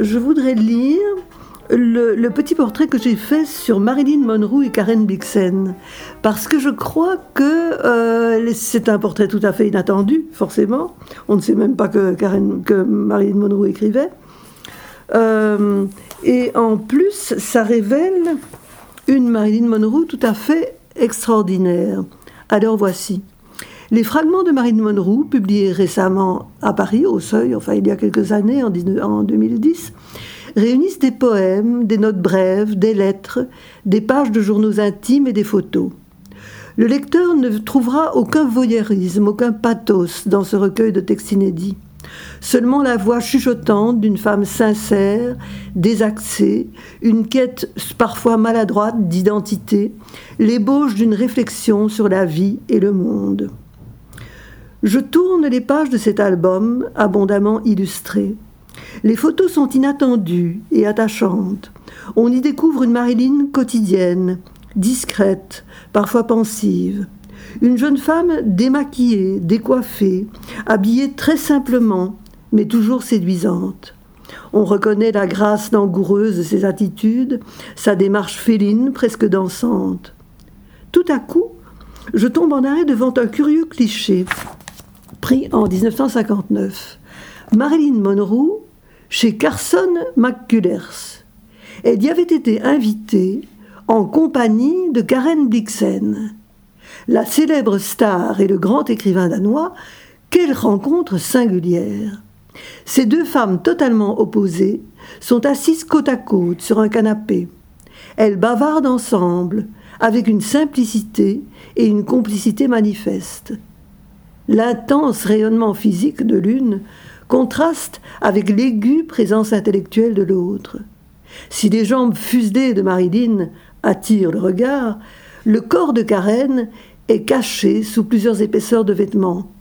je voudrais lire le, petit portrait que j'ai fait sur Marilyn Monroe et Karen Blixen, parce que je crois que euh, c'est un portrait tout à fait inattendu, forcément. On ne sait même pas que, Karen, que Marilyn Monroe écrivait. Euh, et en plus, ça révèle une Marilyn Monroe tout à fait extraordinaire. Alors voici. Les fragments de Marilyn Monroe, publiés récemment à Paris, au Seuil, enfin il y a quelques années, en 2010, réunissent des poèmes, des notes brèves, des lettres, des pages de journaux intimes et des photos. Le lecteur ne trouvera aucun voyeurisme, aucun pathos dans ce recueil de textes inédits. Seulement la voix chuchotante d'une femme sincère, désaxée, une quête parfois maladroite d'identité, l'ébauche d'une réflexion sur la vie et le monde. Je tourne les pages de cet album abondamment illustré. Les photos sont inattendues et attachantes. On y découvre une Marilyn quotidienne, discrète, parfois pensive. Une jeune femme démaquillée, décoiffée, habillée très simplement, mais toujours séduisante. On reconnaît la grâce langoureuse de ses attitudes, sa démarche féline presque dansante. Tout à coup, je tombe en arrêt devant un curieux cliché, en 1959. Marilyn Monroe chez Carson McCullers. Elle y avait été invitée en compagnie de Karen Blixen. La célèbre star et le grand écrivain danois, quelle rencontre singulière Ces deux femmes totalement opposées sont assises côte à côte sur un canapé. Elles bavardent ensemble, avec une simplicité et une complicité manifeste. L'intense rayonnement physique de l'une contraste avec l'aiguë présence intellectuelle de l'autre. Si les jambes fuselées de Marilyn attirent le regard, le corps de Karen est caché sous plusieurs épaisseurs de vêtements,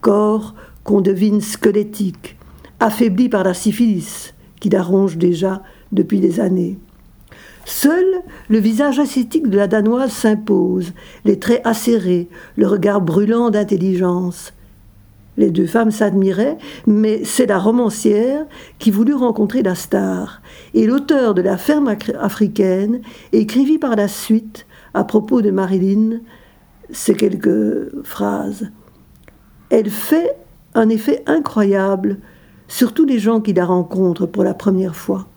corps qu'on devine squelettique, affaibli par la syphilis qui la ronge déjà depuis des années. Seul le visage ascétique de la Danoise s'impose, les traits acérés, le regard brûlant d'intelligence. Les deux femmes s'admiraient, mais c'est la romancière qui voulut rencontrer la star. Et l'auteur de La ferme africaine écrivit par la suite, à propos de Marilyn, ces quelques phrases. Elle fait un effet incroyable sur tous les gens qui la rencontrent pour la première fois.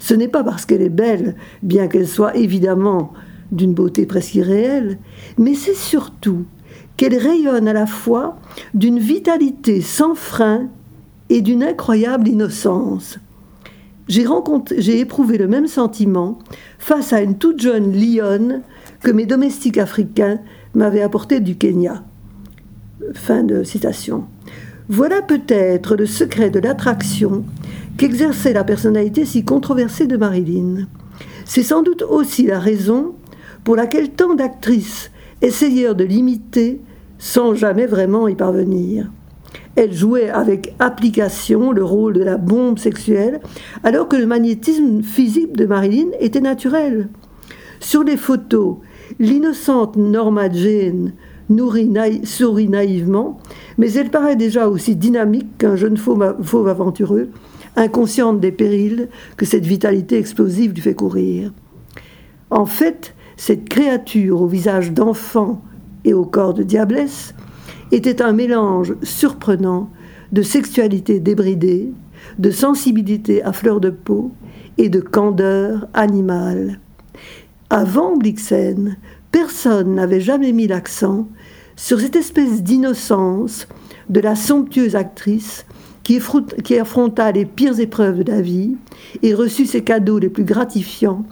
Ce n'est pas parce qu'elle est belle, bien qu'elle soit évidemment d'une beauté presque irréelle, mais c'est surtout qu'elle rayonne à la fois d'une vitalité sans frein et d'une incroyable innocence. J'ai, j'ai éprouvé le même sentiment face à une toute jeune lionne que mes domestiques africains m'avaient apportée du Kenya. Fin de citation. Voilà peut-être le secret de l'attraction qu'exerçait la personnalité si controversée de Marilyn. C'est sans doute aussi la raison pour laquelle tant d'actrices essayèrent de l'imiter sans jamais vraiment y parvenir. Elle jouait avec application le rôle de la bombe sexuelle, alors que le magnétisme physique de Marilyn était naturel. Sur les photos, l'innocente Norma Jane sourit naïvement, mais elle paraît déjà aussi dynamique qu'un jeune fauve aventureux, inconsciente des périls que cette vitalité explosive lui fait courir. En fait, cette créature au visage d'enfant et au corps de diablesse était un mélange surprenant de sexualité débridée, de sensibilité à fleur de peau et de candeur animale. Avant Blixen, personne n'avait jamais mis l'accent sur cette espèce d'innocence de la somptueuse actrice qui, affronta les pires épreuves de la vie et reçut ses cadeaux les plus gratifiants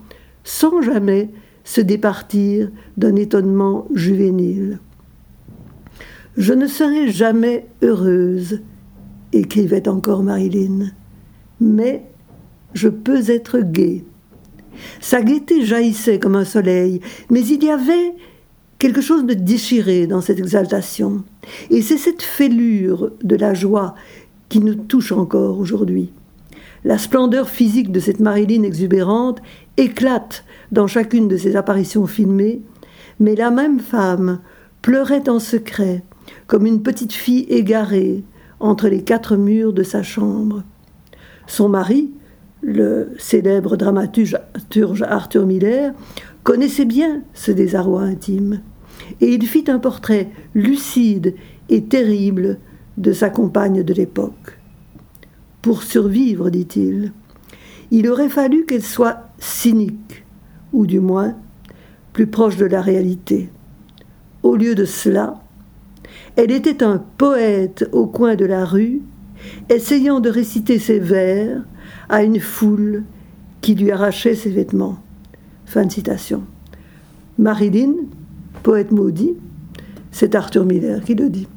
sans jamais se départir d'un étonnement juvénile. Je ne serai jamais heureuse, écrivait encore Marilyn, mais je peux être gaie. Sa gaieté jaillissait comme un soleil, mais il y avait quelque chose de déchiré dans cette exaltation. Et c'est cette fêlure de la joie qui nous touche encore aujourd'hui. La splendeur physique de cette Marilyn exubérante éclate dans chacune de ses apparitions filmées, mais la même femme pleurait en secret, comme une petite fille égarée, entre les quatre murs de sa chambre. Son mari, le célèbre dramaturge Arthur Miller, connaissait bien ce désarroi intime, et il fit un portrait lucide et terrible de sa compagne de l'époque. Pour survivre, dit-il, il aurait fallu qu'elle soit cynique, ou du moins plus proche de la réalité. Au lieu de cela, elle était un poète au coin de la rue, essayant de réciter ses vers à une foule qui lui arrachait ses vêtements. Fin de citation. Marilyn, poète maudit, c'est Arthur Miller qui le dit.